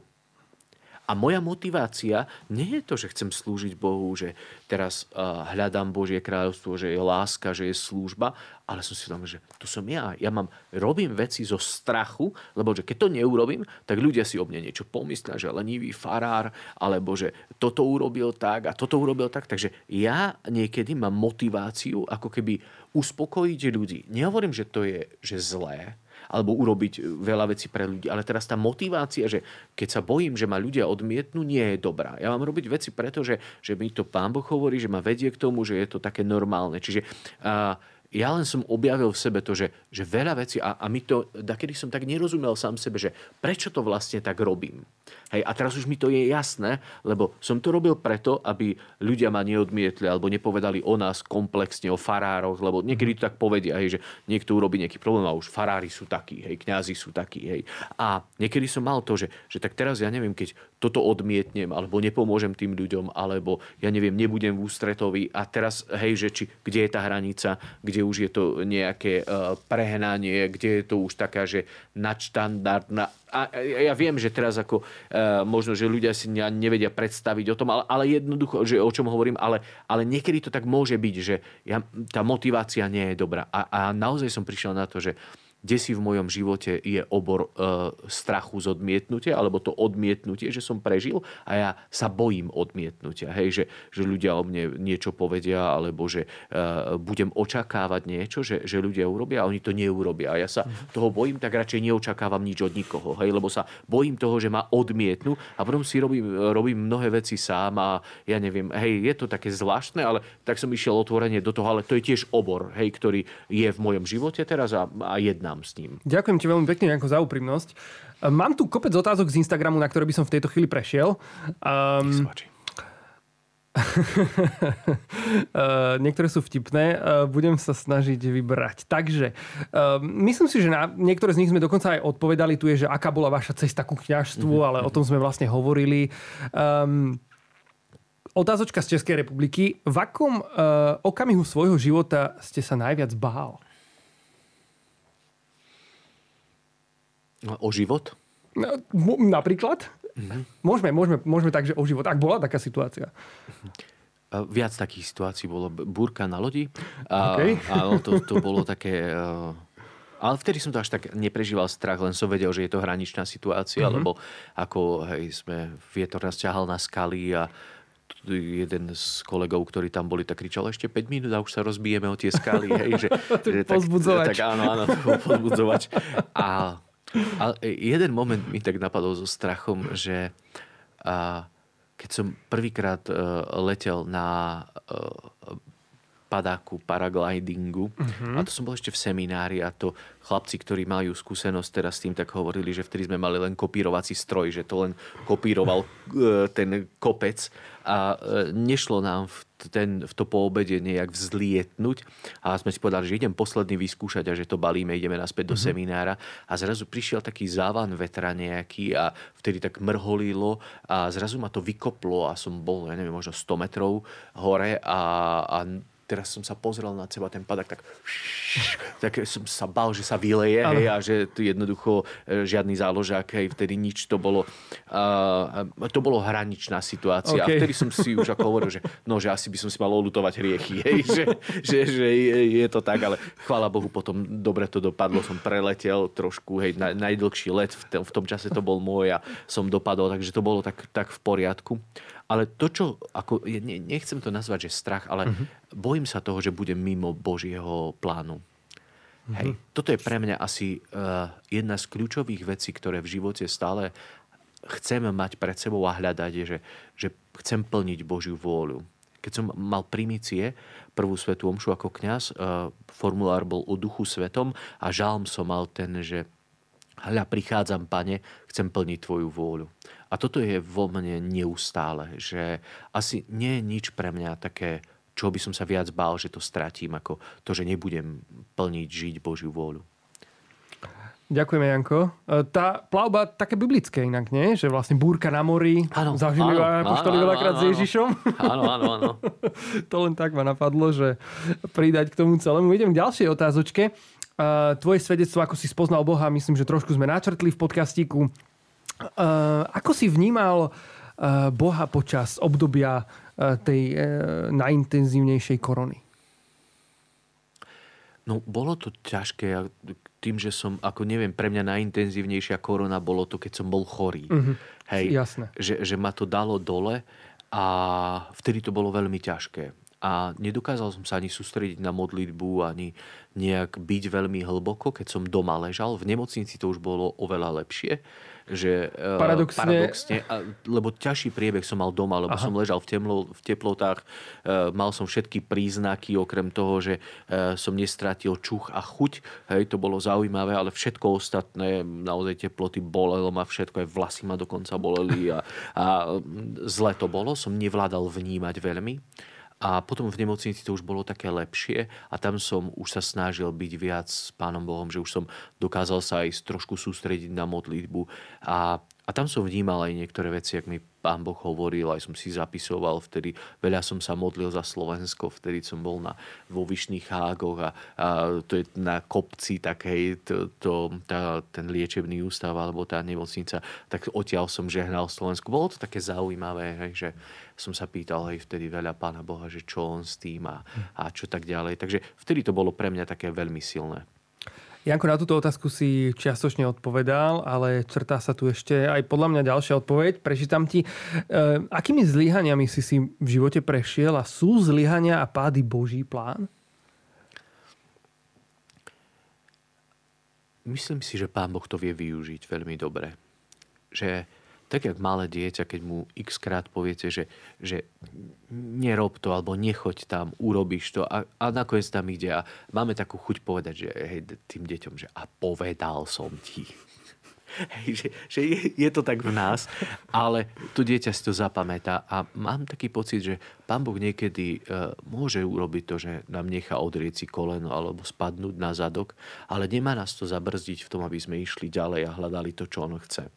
A moja motivácia nie je to, že chcem slúžiť Bohu, že teraz uh, hľadám Božie kráľovstvo, že je láska, že je služba, ale som si tam, že to som ja. Ja mám, robím veci zo strachu, lebo že keď to neurobím, tak ľudia si o mne niečo pomyslia, že lenivý farár, alebo že toto urobil tak a toto urobil tak. Takže ja niekedy mám motiváciu ako keby uspokojiť ľudí. Nehovorím, že to je že zlé, alebo urobiť veľa vecí pre ľudí. Ale teraz tá motivácia, že keď sa bojím, že ma ľudia odmietnú, nie je dobrá. Ja mám robiť veci preto, že, že mi to pán Boh hovorí, že ma vedie k tomu, že je to také normálne. Čiže uh, ja len som objavil v sebe to, že, že veľa vecí, a, a my to, kedy som tak nerozumel sám sebe, že prečo to vlastne tak robím. Hej, a teraz už mi to je jasné, lebo som to robil preto, aby ľudia ma neodmietli alebo nepovedali o nás komplexne, o farároch, lebo niekedy to tak povedia, hej, že niekto urobí nejaký problém a už farári sú takí, hej, kňazi sú takí. Hej. A niekedy som mal to, že, že tak teraz ja neviem, keď toto odmietnem, alebo nepomôžem tým ľuďom, alebo ja neviem, nebudem v ústretovi a teraz, hej, že či, kde je tá hranica, kde už je to nejaké uh, prehnanie, kde je to už taká, že nadštandardná a ja viem, že teraz ako uh, možno, že ľudia si nevedia predstaviť o tom, ale, ale jednoducho, že o čom hovorím, ale, ale niekedy to tak môže byť, že ja, tá motivácia nie je dobrá. A, a naozaj som prišiel na to, že kde si v mojom živote je obor e, strachu z odmietnutia, alebo to odmietnutie, že som prežil a ja sa bojím odmietnutia. Hej, že, že ľudia o mne niečo povedia, alebo že e, budem očakávať niečo, že, že ľudia urobia a oni to neurobia. A ja sa mhm. toho bojím, tak radšej neočakávam nič od nikoho. Hej, lebo sa bojím toho, že ma odmietnú a potom si robím, robím mnohé veci sám a ja neviem, hej, je to také zvláštne, ale tak som išiel otvorene do toho, ale to je tiež obor, hej, ktorý je v mojom živote teraz a, a jedna jednám s ním.
Ďakujem ti veľmi pekne ako za úprimnosť. Mám tu kopec otázok z Instagramu, na ktoré by som v tejto chvíli prešiel. Um, niektoré sú vtipné, budem sa snažiť vybrať. Takže, myslím si, že na niektoré z nich sme dokonca aj odpovedali. Tu je, že aká bola vaša cesta ku kňažstvu, mm-hmm. ale o tom sme vlastne hovorili. Um, otázočka z Českej republiky. V akom uh, okamihu svojho života ste sa najviac bál?
O život?
No, napríklad? Mm-hmm. Môžeme, môžeme, môžeme tak, že o život. Ak bola taká situácia.
Viac takých situácií bolo búrka na lodi. A, okay. Áno, to, to bolo také... Ale vtedy som to až tak neprežíval strach, len som vedel, že je to hraničná situácia, mm-hmm. lebo ako hej, sme, vietor nás ťahal na skaly a jeden z kolegov, ktorí tam boli, tak kričal ešte 5 minút a už sa rozbijeme o tie skaly. Hej, že,
že tak, tak
áno, áno, to bol pozbudzovač. A ale jeden moment mi tak napadol so strachom, že a, keď som prvýkrát uh, letel na uh, padáku, paraglidingu. Uh-huh. A to som bol ešte v seminári a to chlapci, ktorí majú skúsenosť teraz s tým, tak hovorili, že vtedy sme mali len kopírovací stroj, že to len kopíroval uh, ten kopec a uh, nešlo nám v, ten, v to po obede nejak vzlietnúť a sme si povedali, že idem posledný vyskúšať a že to balíme, ideme naspäť uh-huh. do mhm. seminára a zrazu prišiel taký závan vetra nejaký a vtedy tak mrholilo a zrazu ma to vykoplo a som bol, ja neviem, možno 100 metrov hore a, a teraz som sa pozrel na seba, ten padak tak, tak som sa bal, že sa vyleje hej, a že tu jednoducho e, žiadny záložák, hej, vtedy nič, to bolo, uh, to bolo hraničná situácia. Okay. A vtedy som si už ako hovoril, že, no, že asi by som si mal olutovať hriechy, hej, že, že, že je, je, to tak, ale chvála Bohu, potom dobre to dopadlo, som preletel trošku, hej, na, najdlhší let, v, tom, v tom čase to bol môj a som dopadol, takže to bolo tak, tak v poriadku. Ale to, čo, ako, nechcem to nazvať, že strach, ale uh-huh. bojím sa toho, že budem mimo Božieho plánu. Uh-huh. Hej, toto je pre mňa asi uh, jedna z kľúčových vecí, ktoré v živote stále chcem mať pred sebou a hľadať, je, že, že chcem plniť Božiu vôľu. Keď som mal primície, prvú svetú omšu ako kňaz, uh, formulár bol o duchu svetom a žalm som mal ten, že hľa, prichádzam, pane, chcem plniť tvoju vôľu. A toto je vo mne neustále, že asi nie je nič pre mňa také, čo by som sa viac bál, že to stratím, ako to, že nebudem plniť, žiť Božiu vôľu.
Ďakujeme, Janko. E, tá plavba také biblické inak, nie? Že vlastne búrka na mori.
Áno,
Zažili apoštoli veľakrát s Ježišom.
Áno, áno, áno.
to len tak ma napadlo, že pridať k tomu celému. Idem k ďalšej otázočke. E, tvoje svedectvo, ako si spoznal Boha, myslím, že trošku sme načrtli v podcastíku. Uh, ako si vnímal uh, Boha počas obdobia uh, tej najintenzívnejšej korony?
No, bolo to ťažké. Tým, že som, ako neviem, pre mňa najintenzívnejšia korona bolo to, keď som bol chorý.
Uh-huh. Hej, Jasné.
Že, že ma to dalo dole a vtedy to bolo veľmi ťažké. a nedokázal som sa ani sústrediť na modlitbu, ani nejak byť veľmi hlboko, keď som doma ležal. V nemocnici to už bolo oveľa lepšie že
e, paradoxne,
paradoxne lebo ťažší priebeh som mal doma, lebo Aha. som ležal v, temlo, v teplotách, uh, mal som všetky príznaky, okrem toho, že uh, som nestratil čuch a chuť, hej, to bolo zaujímavé, ale všetko ostatné, naozaj teploty bolelo ma všetko, aj vlasy ma dokonca boleli a, a zle to bolo, som nevládal vnímať veľmi. A potom v nemocnici to už bolo také lepšie a tam som už sa snažil byť viac s Pánom Bohom, že už som dokázal sa aj trošku sústrediť na modlitbu. A, a tam som vnímal aj niektoré veci, ak mi pán Boh hovoril, aj som si zapisoval vtedy. Veľa som sa modlil za Slovensko, vtedy som bol na, vo Vyšných hágoch a, a to je na kopci takej, to, to, tá, ten liečebný ústav alebo tá nemocnica, tak odtiaľ som žehnal Slovensku. Bolo to také zaujímavé, hej, že som sa pýtal aj vtedy veľa pána Boha, že čo on s tým a, a čo tak ďalej. Takže vtedy to bolo pre mňa také veľmi silné.
Janko, na túto otázku si čiastočne odpovedal, ale črtá sa tu ešte aj podľa mňa ďalšia odpoveď. Prečítam ti. E, akými zlyhaniami si si v živote prešiel a sú zlyhania a pády Boží plán?
Myslím si, že Pán Boh to vie využiť veľmi dobre. Že tak jak malé dieťa, keď mu x krát poviete, že, že nerob to, alebo nechoď tam, urobíš to a, a nakoniec tam ide a máme takú chuť povedať, že hej, tým deťom, že a povedal som ti. Hej, že, že je, je to tak v nás, ale to dieťa si to zapamätá a mám taký pocit, že pán Boh niekedy uh, môže urobiť to, že nám nechá odrieť si koleno alebo spadnúť na zadok, ale nemá nás to zabrzdiť v tom, aby sme išli ďalej a hľadali to, čo on chce.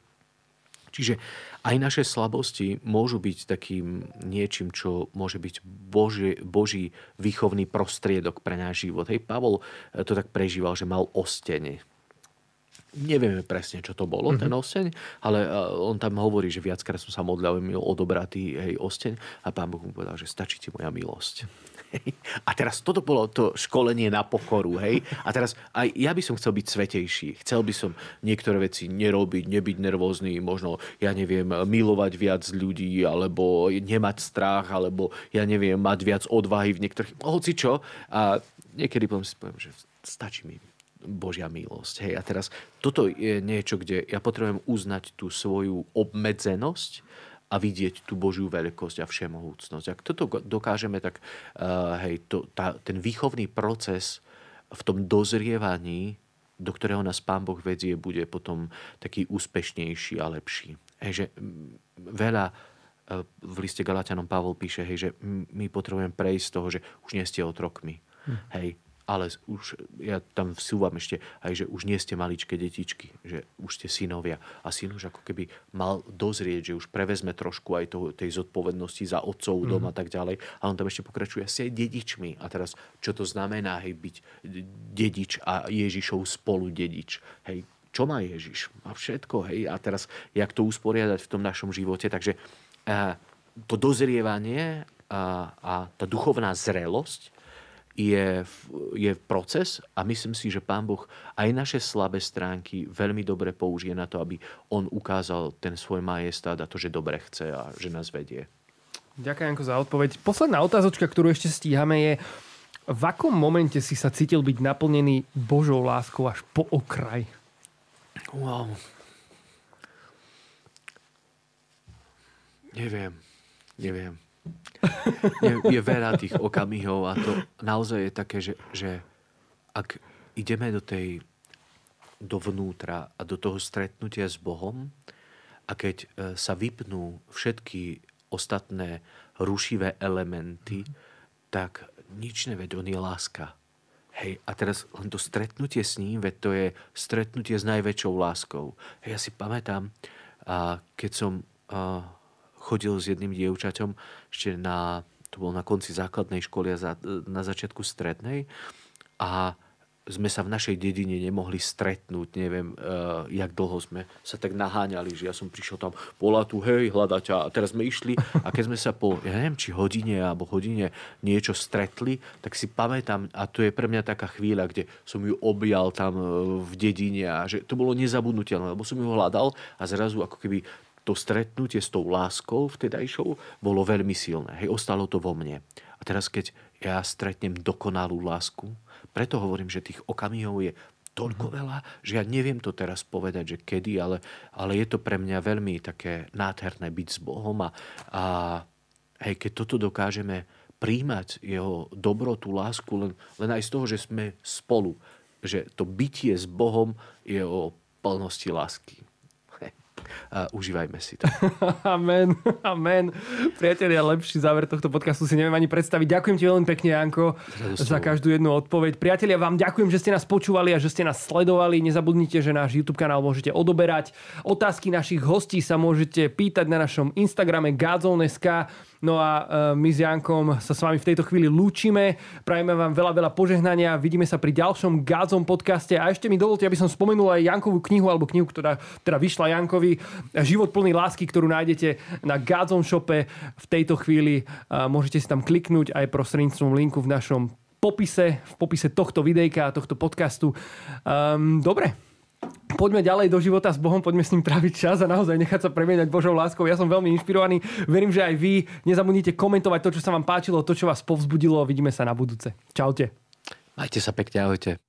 Čiže aj naše slabosti môžu byť takým niečím, čo môže byť Boží, Boží výchovný prostriedok pre náš život. Hej, Pavol to tak prežíval, že mal ostene. Nevieme presne, čo to bolo, mm-hmm. ten osteň, ale eh, on tam hovorí, že viackrát som sa modlil, mi odobratý hej, osteň a pán Boh mu povedal, že stačí ti moja milosť. A teraz toto bolo to školenie na pokoru, hej. A teraz aj ja by som chcel byť svetejší. Chcel by som niektoré veci nerobiť, nebyť nervózny, možno, ja neviem, milovať viac ľudí, alebo nemať strach, alebo ja neviem, mať viac odvahy v niektorých, hoci čo. A niekedy potom si poviem, že stačí mi Božia milosť. Hej. A teraz toto je niečo, kde ja potrebujem uznať tú svoju obmedzenosť a vidieť tú Božiu veľkosť a všemohúcnosť. Ak toto dokážeme, tak uh, hej, to, tá, ten výchovný proces v tom dozrievaní, do ktorého nás Pán Boh vedie, bude potom taký úspešnejší a lepší. Hej, že veľa uh, v liste Galatianom Pavol píše, hej, že my potrebujeme prejsť z toho, že už nie ste otrokmi. Hm. Hej, ale už, ja tam vsúvam ešte aj, že už nie ste maličké detičky, že už ste synovia. A syn už ako keby mal dozrieť, že už prevezme trošku aj toho, tej zodpovednosti za otcov mm. dom a tak ďalej. A on tam ešte pokračuje aj dedičmi. A teraz, čo to znamená, hej, byť dedič a Ježišov spolu dedič. Hej, čo má Ježiš? Má všetko, hej. A teraz, jak to usporiadať v tom našom živote. Takže uh, to dozrievanie a, a tá duchovná zrelosť je, je proces a myslím si, že Pán Boh aj naše slabé stránky veľmi dobre použije na to, aby On ukázal ten svoj majestát a to, že dobre chce a že nás vedie.
Ďakujem za odpoveď. Posledná otázočka, ktorú ešte stíhame je, v akom momente si sa cítil byť naplnený Božou láskou až po okraj?
Wow. Neviem. Neviem je, je veľa tých okamihov a to naozaj je také, že, že ak ideme do tej dovnútra a do toho stretnutia s Bohom a keď e, sa vypnú všetky ostatné rušivé elementy, tak nič neved, on je láska. Hej, a teraz len to stretnutie s ním, veď to je stretnutie s najväčšou láskou. Hej, ja si pamätám, a keď som a, chodil s jedným dievčaťom ešte na, to bol na konci základnej školy a za, na začiatku strednej. A sme sa v našej dedine nemohli stretnúť, neviem, uh, jak dlho sme sa tak naháňali, že ja som prišiel tam, bola tu, hej, hľadať a teraz sme išli a keď sme sa po, ja neviem, či hodine alebo hodine niečo stretli, tak si pamätám a to je pre mňa taká chvíľa, kde som ju objal tam v dedine a že to bolo nezabudnutelné, lebo som ju hľadal a zrazu ako keby to stretnutie s tou láskou vtedajšou bolo veľmi silné. Hej, ostalo to vo mne. A teraz, keď ja stretnem dokonalú lásku, preto hovorím, že tých okamihov je toľko mhm. veľa, že ja neviem to teraz povedať, že kedy, ale, ale je to pre mňa veľmi také nádherné byť s Bohom a, a hej, keď toto dokážeme príjmať jeho dobrotu, lásku, len, len aj z toho, že sme spolu, že to bytie s Bohom je o plnosti lásky a užívajme si to.
amen, amen. Priatelia, lepší záver tohto podcastu si neviem ani predstaviť. Ďakujem ti veľmi pekne, Janko, za každú jednu odpoveď. Priatelia, vám ďakujem, že ste nás počúvali a že ste nás sledovali. Nezabudnite, že náš YouTube kanál môžete odoberať. Otázky našich hostí sa môžete pýtať na našom Instagrame Gazon.sk. No a e, my s Jankom sa s vami v tejto chvíli lúčime. Prajeme vám veľa, veľa požehnania. Vidíme sa pri ďalšom Gádzom podcaste. A ešte mi dovolte, aby som spomenul aj Jankovú knihu, alebo knihu, ktorá teda vyšla Jankovi. Život plný lásky, ktorú nájdete na Gádzom shope. V tejto chvíli e, môžete si tam kliknúť aj prostredníctvom linku v našom popise, v popise tohto videjka a tohto podcastu. Um, dobre, poďme ďalej do života s Bohom, poďme s ním tráviť čas a naozaj nechať sa premieňať Božou láskou. Ja som veľmi inšpirovaný, verím, že aj vy. Nezabudnite komentovať to, čo sa vám páčilo, to, čo vás povzbudilo. Vidíme sa na budúce. Čaute.
Majte sa pekne, ahojte.